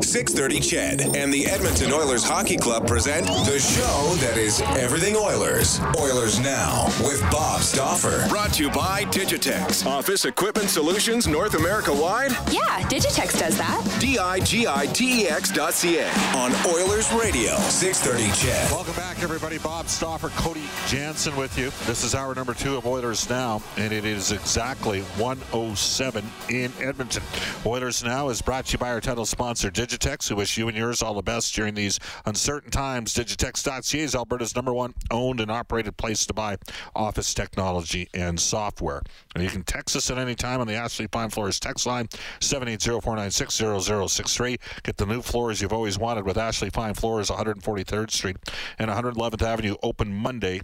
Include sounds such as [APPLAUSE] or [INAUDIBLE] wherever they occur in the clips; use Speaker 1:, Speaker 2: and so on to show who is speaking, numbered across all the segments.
Speaker 1: 630 CHED and the Edmonton Oilers Hockey Club present the show that is everything Oilers. Oilers Now with Bob Stauffer.
Speaker 2: Brought to you by Digitex. Office Equipment Solutions North America wide.
Speaker 3: Yeah, Digitex does that.
Speaker 2: D-I-G-I-T-E-X dot C-A.
Speaker 1: On Oilers Radio, 630 CHED.
Speaker 4: Welcome back, everybody. Bob Stauffer, Cody Jansen with you. This is hour number two of Oilers Now, and it is exactly 107 in Edmonton. Oilers Now is brought to you by our title sponsor, Digitex, who wish you and yours all the best during these uncertain times. Digitex.ca is Alberta's number one owned and operated place to buy office technology and software. And you can text us at any time on the Ashley Fine Floors text line, 780-496-0063. Get the new floors you've always wanted with Ashley Fine Floors, 143rd Street and 111th Avenue, open Monday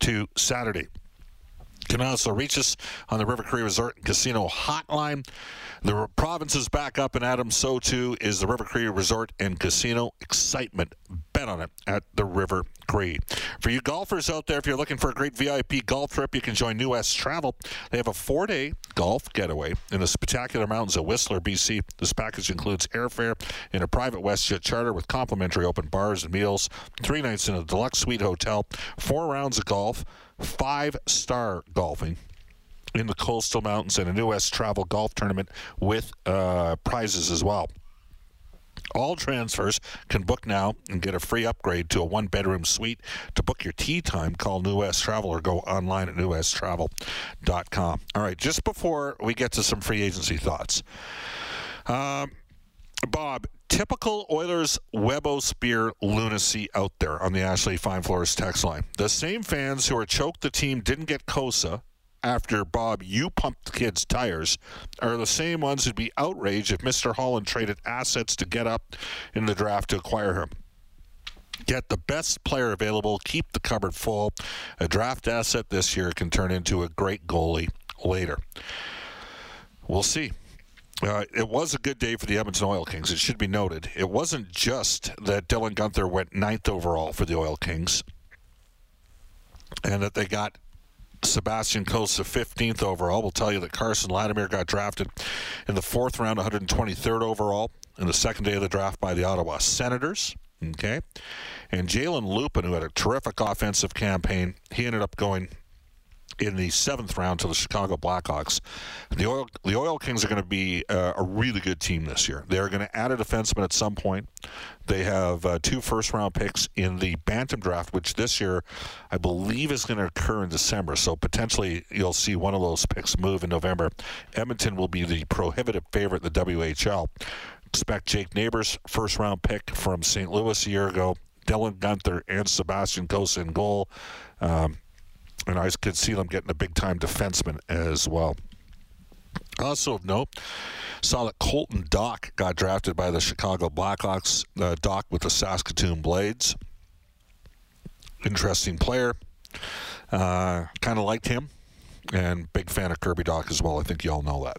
Speaker 4: to Saturday. Can also reach us on the River Cree Resort and Casino hotline. The province is back up, and Adam, so too is the River Cree Resort and Casino. Excitement. Bet on it at the River Cree. For you golfers out there, if you're looking for a great VIP golf trip, you can join New West Travel. They have a four day golf getaway in the spectacular mountains of Whistler, BC. This package includes airfare in a private WestJet charter with complimentary open bars and meals, three nights in a deluxe suite hotel, four rounds of golf, five star golfing in the coastal mountains and a New West Travel golf tournament with uh, prizes as well. All transfers can book now and get a free upgrade to a one bedroom suite. To book your tea time, call New West Travel or go online at newwesttravel.com. All right, just before we get to some free agency thoughts. Um, Bob, typical Oilers Webo Spear lunacy out there on the Ashley Fine text line. The same fans who are choked the team didn't get Cossa after Bob, you pumped the kid's tires, are the same ones who'd be outraged if Mr. Holland traded assets to get up in the draft to acquire him. Get the best player available, keep the cupboard full. A draft asset this year can turn into a great goalie later. We'll see. Uh, it was a good day for the Edmonton Oil Kings. It should be noted. It wasn't just that Dylan Guenther went ninth overall for the Oil Kings and that they got Sebastian Cossa 15th overall. We'll tell you that Carson Latimer got drafted in the fourth round, 123rd overall, in the second day of the draft by the Ottawa Senators. Okay. And Jalen Luypen, who had a terrific offensive campaign, he ended up going in the seventh round to the Chicago Blackhawks. The Oil, the Oil Kings are going to be uh, a really good team this year. They're going to add a defenseman at some point. They have uh, two first round picks in the Bantam draft, which this year I believe is going to occur in December. So potentially you'll see one of those picks move in November. Edmonton will be the prohibitive favorite in the WHL. Expect Jake Neighbours, first round pick from St. Louis a year ago. Dylan Guenther and Sebastian Cossa in goal. Um, and I could see them getting a big time defenseman as well. Also of note, saw that Colton Dach got drafted by the Chicago Blackhawks. Uh, Dach with the Saskatoon Blades. Interesting player. Uh, kind of liked him. And big fan of Kirby Dach as well. I think you all know that.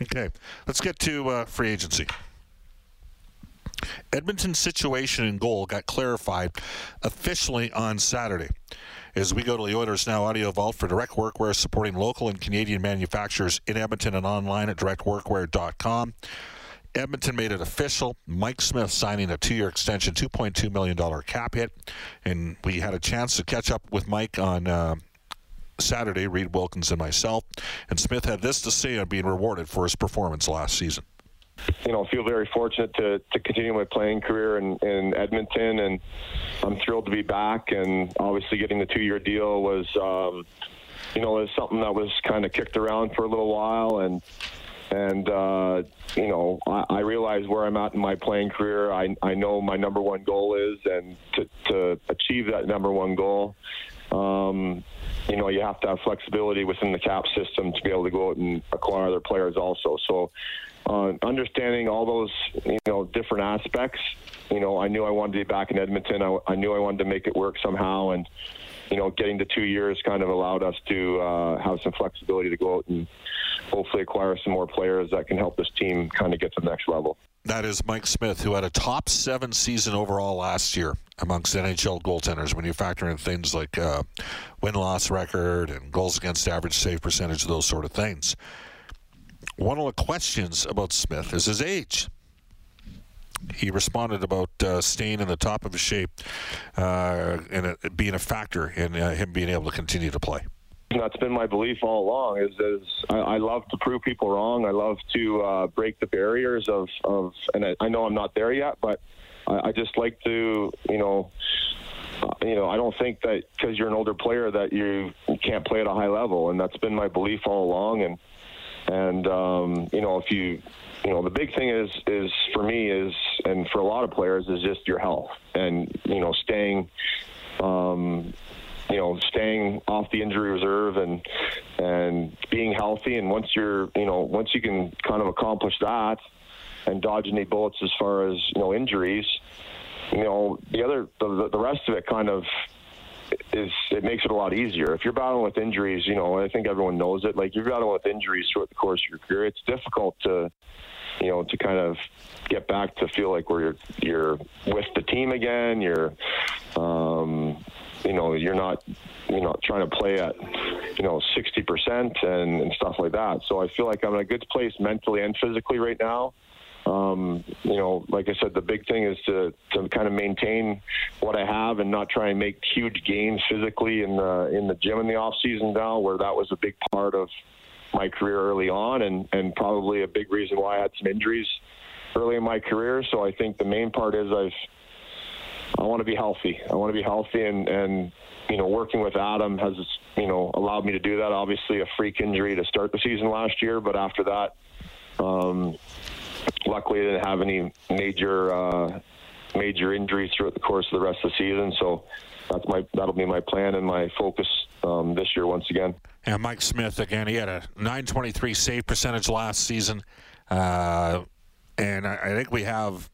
Speaker 4: Okay, let's get to uh, free agency. Edmonton's situation in goal got clarified officially on Saturday. As we go to the Oilers Now Audio Vault for direct workwear supporting local and Canadian manufacturers in Edmonton and online at directworkwear.com. Edmonton made it official. Mike Smith signing a two year extension, $2.2 million cap hit. And we had a chance to catch up with Mike on. Uh, Saturday, Reid Wilkins and myself, and Smith had this to say on being rewarded for his performance last season
Speaker 5: you know, feel very fortunate to, to continue my playing career in, in Edmonton, and I'm thrilled to be back. And obviously, getting the two-year deal was, um, you know, was something that was kind of kicked around for a little while, and and uh, you know, I, I realize where I'm at in my playing career. I I know my number one goal is, and to to achieve that number one goal. Um, you know, you have to have flexibility within the cap system to be able to go out and acquire other players also. So, understanding all those you know different aspects. You know, I knew I wanted to be back in Edmonton. I, I knew I wanted to make it work somehow, and you know, getting the two years kind of allowed us to uh, have some flexibility to go out and hopefully acquire some more players that can help this team kind of get to the next level.
Speaker 4: That is Mike Smith, who had a top seven season overall last year amongst NHL goaltenders when you factor in things like uh, win loss record and goals against average save percentage, those sort of things. One of the questions about Smith is his age. He responded about uh, staying in the top of his shape uh, and it being a factor in uh, him being able to continue to play.
Speaker 5: That's been my belief all along. Is, is I, I love to prove people wrong. I love to uh, break the barriers of, of and I, I know I'm not there yet, but I, I just like to, you know, uh, you know, I don't think that because you're an older player that you can't play at a high level, and that's been my belief all along. And and um, you know, if you, you know, the big thing is is for me is, and for a lot of players is just your health, and you know, staying. Um, you know, staying off the injury reserve and and being healthy. And once you're, you know, once you can kind of accomplish that and dodge any bullets as far as you know injuries, you know, the other the, the rest of it kind of is it makes it a lot easier. If you're battling with injuries, you know, I think everyone knows it. Like you're battling with injuries throughout the course of your career, it's difficult to, you know, to kind of get back to feel like where you're you're with the team again. You're, um, you know, you're not, you know, trying to play at, you know, 60% and, and stuff like that. So I feel like I'm in a good place mentally and physically right now. Um, you know, like I said, the big thing is to, to kind of maintain what I have and not try and make huge gains physically in the in the gym in the off season now, where that was a big part of my career early on, and and probably a big reason why I had some injuries early in my career. So I think the main part is I've I want to be healthy. I want to be healthy, and and you know, working with Adam has you know allowed me to do that. Obviously, a freak injury to start the season last year, but after that, um, luckily, I didn't have any major uh, major injuries throughout the course of the rest of the season. So that's my that'll be my plan and my focus um, this year once again.
Speaker 4: And Mike Smith again, he had a 923 save percentage last season. Uh, and I, think we have,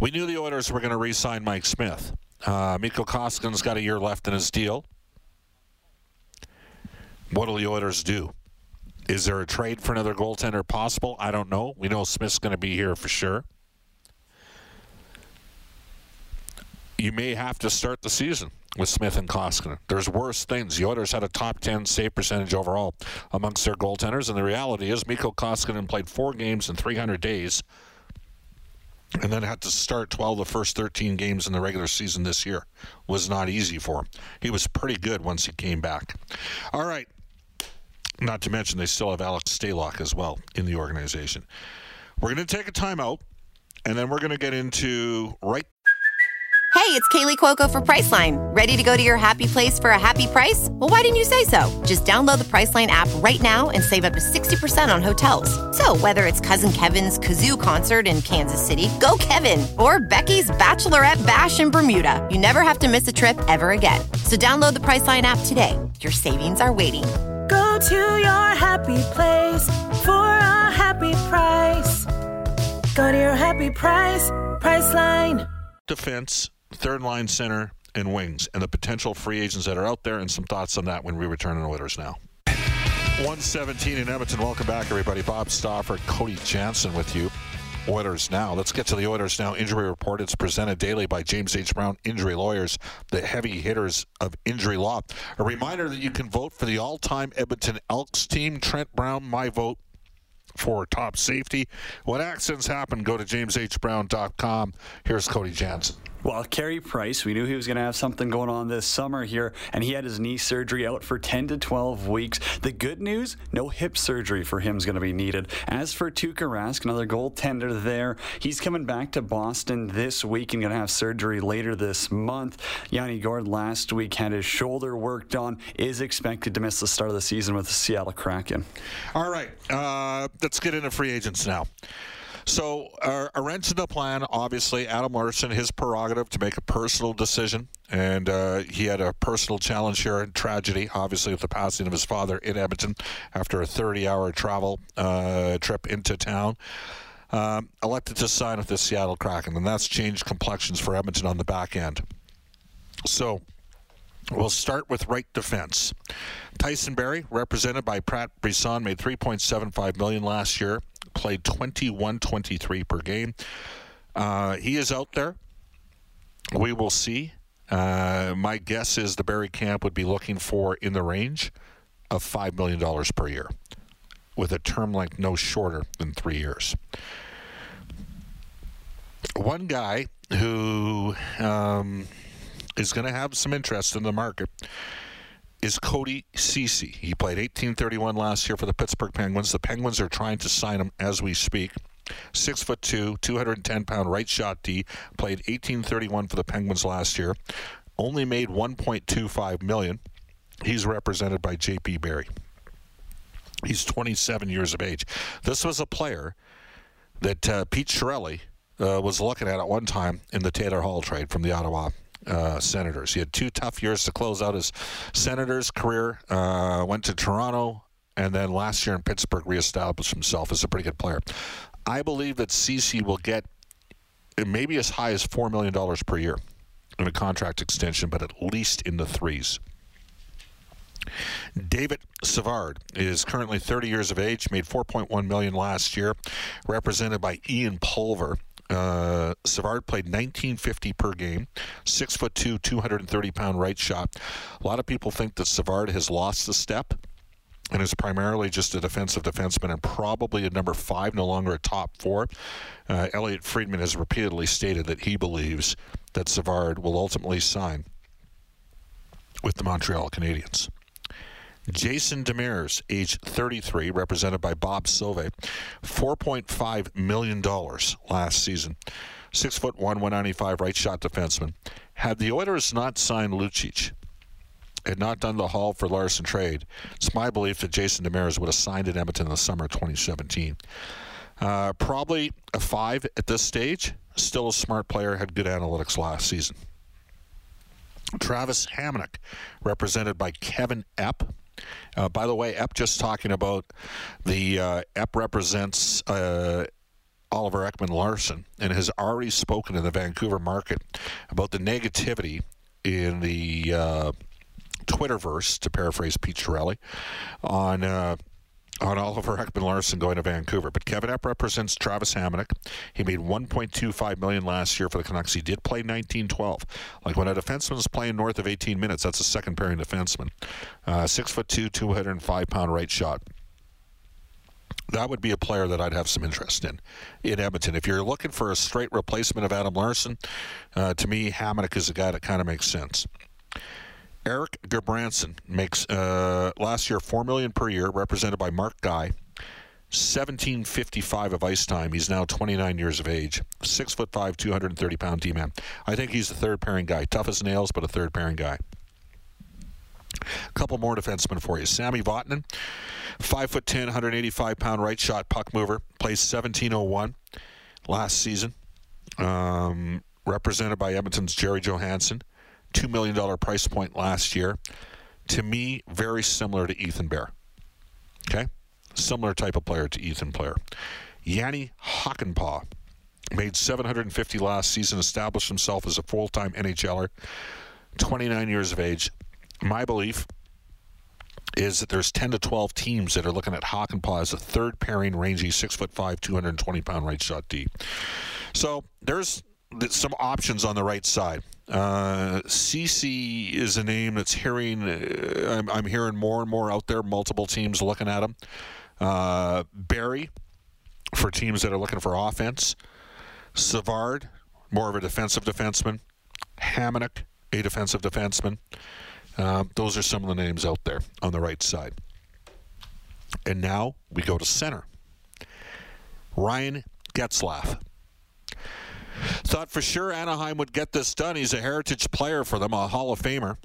Speaker 4: we knew the Oilers were going to re sign Mike Smith. Uh, Mikko Koskinen's got a year left in his deal. What will the Oilers do? Is there a trade for another goaltender possible? I don't know. We know Smith's going to be here for sure. You may have to start the season with Smith and Koskinen. There's worse things. The Oilers had a top 10 save percentage overall amongst their goaltenders, and the reality is Mikko Koskinen played four games in 300 days and then had to start 12 of the first 13 games in the regular season this year. Was not easy for him. He was pretty good once he came back. All right. Not to mention they still have Alex Stalock as well in the organization. We're going to take a timeout, and then we're going to get into right
Speaker 6: Hey, it's Kaley Cuoco for Priceline. Ready to go to your happy place for a happy price? Well, why didn't you say so? Just download the Priceline app right now and save up to 60% on hotels. So, whether it's Cousin Kevin's Kazoo concert in Kansas City, go Kevin, or Becky's Bachelorette Bash in Bermuda, you never have to miss a trip ever again. So, download the Priceline app today. Your savings are waiting.
Speaker 7: Go to your happy place for a happy price. Go to your happy price, Priceline.
Speaker 4: Defense third line center, and wings, and the potential free agents that are out there, and some thoughts on that when we return on Oilers Now. 117 in Edmonton. Welcome back, everybody. Bob Stauffer, Cody Jansen with you. Oilers Now. Let's get to the Oilers Now injury report. It's presented daily by James H. Brown Injury Lawyers, the heavy hitters of injury law. A reminder that you can vote for the all time Edmonton Elks team. Trent Brown, my vote for top safety. When accidents happen, go to jameshbrown.com. Here's Cody Jansen.
Speaker 8: Well, Carey Price, we knew he was going to have something going on this summer here, and he had his knee surgery out for 10 to 12 weeks. The good news, no hip surgery for him is going to be needed. As for Tuukka Rask, another goaltender there, he's coming back to Boston this week and going to have surgery later this month. Yanni Gourde last week had his shoulder worked on, is expected to miss the start of the season with the Seattle Kraken.
Speaker 4: All right, uh, let's get into free agents now. So, uh, the plan, obviously, Adam Larsson, his prerogative to make a personal decision. And uh, he had a personal challenge here in tragedy, obviously, with the passing of his father in Edmonton after a 30 hour travel uh, trip into town. Um, elected to sign with the Seattle Kraken, and that's changed complexions for Edmonton on the back end. So, We'll start with right defense. Tyson Barrie, represented by Pat Brisson, made 3.75 million last year. Played 21 23 per game. Uh, he is out there. We will see. Uh, my guess is the Barrie camp would be looking for in the range of $5 million per year with a term length no shorter than three years. One guy who um, is going to have some interest in the market is Cody Ceci. He played 1831 last year for the Pittsburgh Penguins. The Penguins are trying to sign him as we speak. Six foot two, 210 pound right shot D. Played 1831 for the Penguins last year. Only made 1.25 million. He's represented by J.P. Barry. He's 27 years of age. This was a player that uh, Pete Chiarelli uh, was looking at at one time in the Taylor Hall trade from the Ottawa uh, Senators. He had two tough years to close out his Senators career. Uh, went to Toronto, and then last year in Pittsburgh reestablished himself as a pretty good player. I believe that Ceci will get maybe as high as four million dollars per year in a contract extension, but at least in the threes. David Savard is currently 30 years of age, made 4.1 million last year, represented by Ian Pulver. Uh, Savard played 1950 per game, six foot two, 230 pound right shot. A lot of people think that Savard has lost the step and is primarily just a defensive defenseman and probably a number five, no longer a top four. Uh, Elliotte Friedman has repeatedly stated that he believes that Savard will ultimately sign with the Montreal Canadiens. Jason Demers, age 33, represented by Bob Sauve, $4.5 million last season. Six foot one, 195 right shot defenseman. Had the Oilers not signed Lucic, had not done the haul for Larsson trade, it's my belief that Jason Demers would have signed in Edmonton in the summer of 2017. Uh, probably a five at this stage. Still a smart player, had good analytics last season. Travis Hamonic, represented by Kevin Epp, uh, by the way, Epp just talking about the uh, Epp represents uh, Oliver Ekman Larsson and has already spoken in the Vancouver market about the negativity in the uh, Twitterverse, to paraphrase Pete Chiarelli, on uh, on Oliver Ekman Larsson going to Vancouver. But Kevin Epp represents Travis Hamonic. He made 1.25 million last year for the Canucks. He did play 19-12. Like when a defenseman is playing north of 18 minutes, that's a second pairing defenseman. Uh, six foot two, 205 pound right shot. That would be a player that I'd have some interest in in Edmonton. If you're looking for a straight replacement of Adam Larsson, uh, to me, Hamonic is a guy that kind of makes sense. Erik Gudbranson makes uh, last year four million per year, represented by Mark Guy. 1755 of ice time. He's now 29 years of age. Six foot five, 230 pound D man. I think he's the third pairing guy. Tough as nails, but a third pairing guy. A couple more defensemen for you. Sammy Vatanen, five foot 10, 185 pound right shot puck mover. Plays 1701 last season. Um, represented by Edmonton's Jerry Johansson. $2 million price point last year. To me, very similar to Ethan Bear. Okay? Similar type of player to Ethan Player. Jani Hakanpää made 750 last season, established himself as a full-time NHLer, 29 years of age. My belief is that there's 10 to 12 teams that are looking at Hakanpää as a third pairing, rangy, six foot five, 220 pound right shot D. So there's some options on the right side. Uh, Ceci is a name that's hearing. Uh, I'm, I'm, hearing more and more out there. Multiple teams looking at him. Uh, Barrie for teams that are looking for offense. Savard, more of a defensive defenseman. Hamonic, a defensive defenseman. Uh, those are some of the names out there on the right side. And now we go to center. Ryan Getzlaf. Thought for sure Anaheim would get this done. He's a heritage player for them, a Hall of Famer.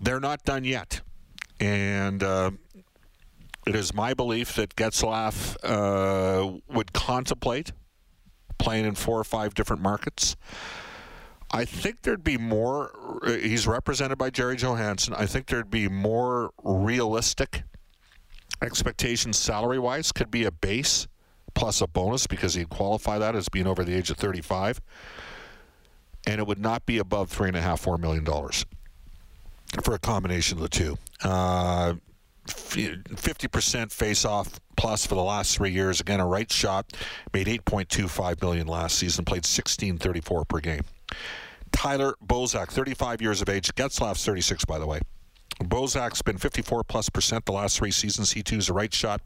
Speaker 4: They're not done yet. And uh, it is my belief that Getzlaf uh, would contemplate playing in four or five different markets. I think there'd be more. He's represented by Jerry Johansson. I think there'd be more realistic expectations salary wise, could be a base plus a bonus because he'd qualify that as being over the age of 35. And it would not be above three and a half, four million dollars for a combination of the two. Uh, 50% face off plus for the last three years. Again, a right shot. Made 8.25 million last season. Played 16.34 per game. Tyler Bozak, 35 years of age. Getzlaf's 36, by the way. Bozak's been 54 plus percent the last three seasons. He too is a right shot.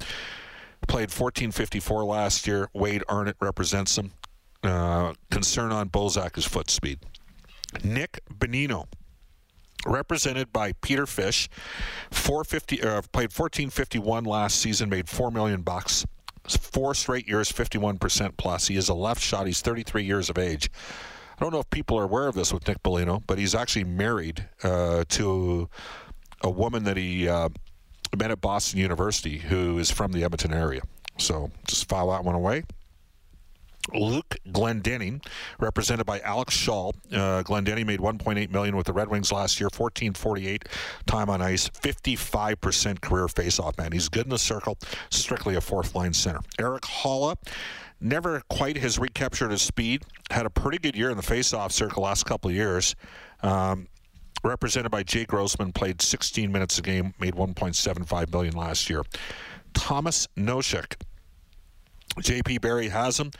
Speaker 4: Played 14.54 last year. Wade Arnott represents him. Uh, concern on Bozak is foot speed. Nick Bonino, represented by Peter Fish, 450 uh, played 1451 last season, made 4 million bucks. Four straight years, 51% plus. He is a left shot. He's 33 years of age. I don't know if people are aware of this with Nick Bonino, but he's actually married uh, to a woman that he uh, met at Boston University who is from the Edmonton area. So just file that one away. Luke Glendening, represented by Alex Shaw. Uh, made 1.8 million with the Red Wings last year, 14.48 time on ice, 55% career faceoff man. He's good in the circle, strictly a fourth line center. Erik Haula never quite has recaptured his speed. Had a pretty good year in the faceoff circle last couple of years. Um, represented by Jay Grossman, played 16 minutes a game, made 1.75 million last year. Tomas Nosek JP Barry has him.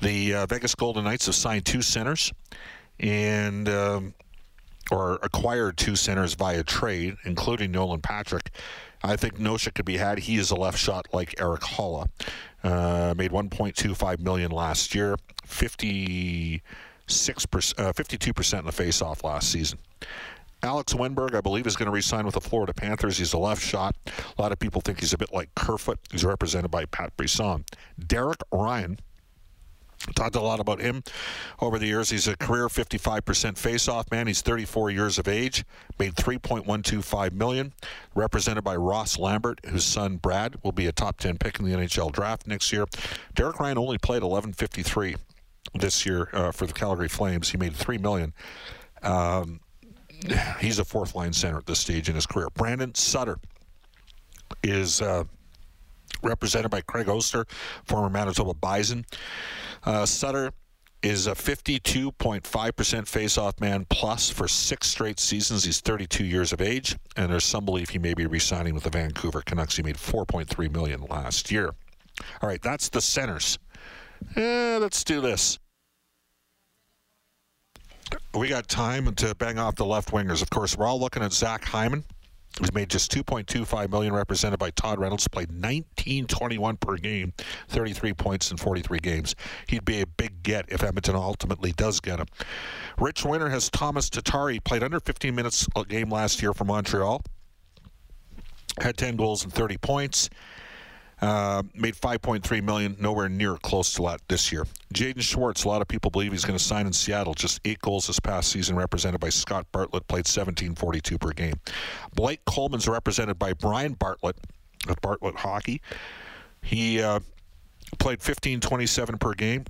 Speaker 4: The uh, Vegas Golden Knights have signed two centers and um, or acquired two centers via trade, including Nolan Patrick. I think Nosha could be had. He is a left shot like Erik Haula. Uh, made 1.25 million last year, 56 percent, uh, 52 percent in the face-off last season. Alex Wennberg, I believe, is going to resign with the Florida Panthers. He's a left shot. A lot of people think he's a bit like Kerfoot. He's represented by Pat Brisson. Derek Ryan. Talked a lot about him over the years. He's a career 55% face-off man. He's 34 years of age. Made 3.125 million. Represented by Ross Lambert, whose son Brad will be a top 10 pick in the NHL draft next year. Derek Ryan only played 11.53 this year uh, for the Calgary Flames. He made three million. Um, [SIGHS] he's a fourth line center at this stage in his career. Brandon Sutter is uh, represented by Craig Oster, former Manitoba Bison. Uh, Sutter is a 52.5% faceoff man plus for six straight seasons. He's 32 years of age, and there's some belief he may be re-signing with the Vancouver Canucks. He made 4.3 million last year. All right, that's the centers. Eh, let's do this we got time to bang off the left wingers. Of course, we're all looking at Zach Hyman. He's made just 2.25 million, represented by Todd Reynolds. Played 19.21 per game, 33 points in 43 games. He'd be a big get if Edmonton ultimately does get him. Rich Winter has Tomas Tatar. Played under 15 minutes a game last year for Montreal. Had 10 goals and 30 points. Uh, made 5.3 million, nowhere near close to that this year. Jaden Schwartz, a lot of people believe he's going to sign in Seattle. Just eight goals this past season, represented by Scott Bartlett, played 17.42 per game. Blake Coleman's represented by Brian Bartlett of Bartlett Hockey. He uh, played 15.27 per game.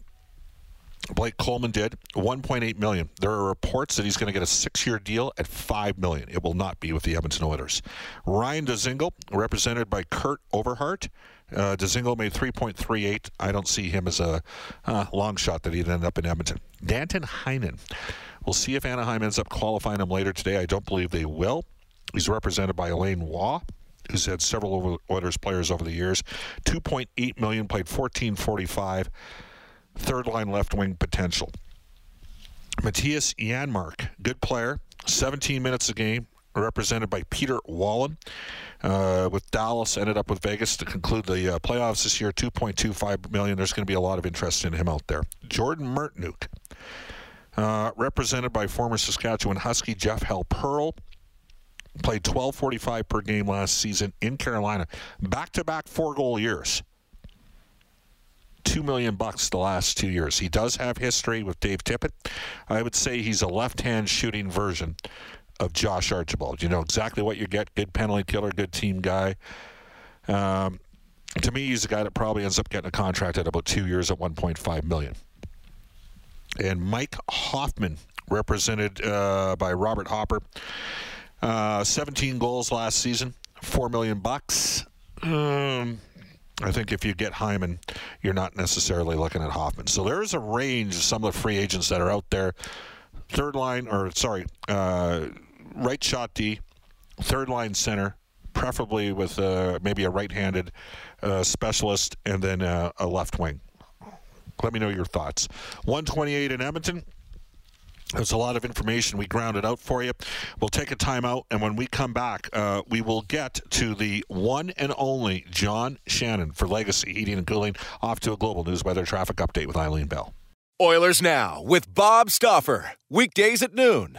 Speaker 4: Blake Coleman did 1.8 million. There are reports that he's going to get a six-year deal at five million. It will not be with the Edmonton Oilers. Ryan Dzingel, represented by Kurt Overhardt. Uh, made 3.38. I don't see him as a uh, long shot that he'd end up in Edmonton. Danton Heinen. We'll see if Anaheim ends up qualifying him later today. I don't believe they will. He's represented by Elaine Waugh who's had several Oilers players over the years. 2.8 million, played 1445 third line left wing potential. Matthias Janmark, good player, 17 minutes a game, represented by Peter Wallen. Uh, with Dallas, ended up with Vegas to conclude the uh, playoffs this year. 2.25 million. There's going to be a lot of interest in him out there. Jordan Martinook, uh, represented by former Saskatchewan Husky Jeff Halperl. Played 12.45 per game last season in Carolina. Back-to-back four-goal years two million bucks the last two years. He does have history with Dave Tippett. I would say he's a left-hand shooting version of Josh Archibald. You know exactly what you get. Good penalty killer, good team guy. Um, to me, he's a guy that probably ends up getting a contract at about two years at 1.5 million. And Mike Hoffman, represented uh, by Robert Hopper, uh, 17 goals last season, four million bucks. Um, I think if you get Hyman, you're not necessarily looking at Hoffman. So there is a range of some of the free agents that are out there. Third line, or sorry, uh, right shot D, third line center, preferably with uh, maybe a right-handed uh, specialist and then uh, a left wing. Let me know your thoughts. 128 in Edmonton. There's a lot of information we grounded out for you. We'll take a timeout, and when we come back, uh, we will get to the one and only John Shannon for Legacy Heating and Cooling. Off to a global news weather traffic update with Eileen Bell.
Speaker 2: Oilers Now with Bob Stauffer. Weekdays at noon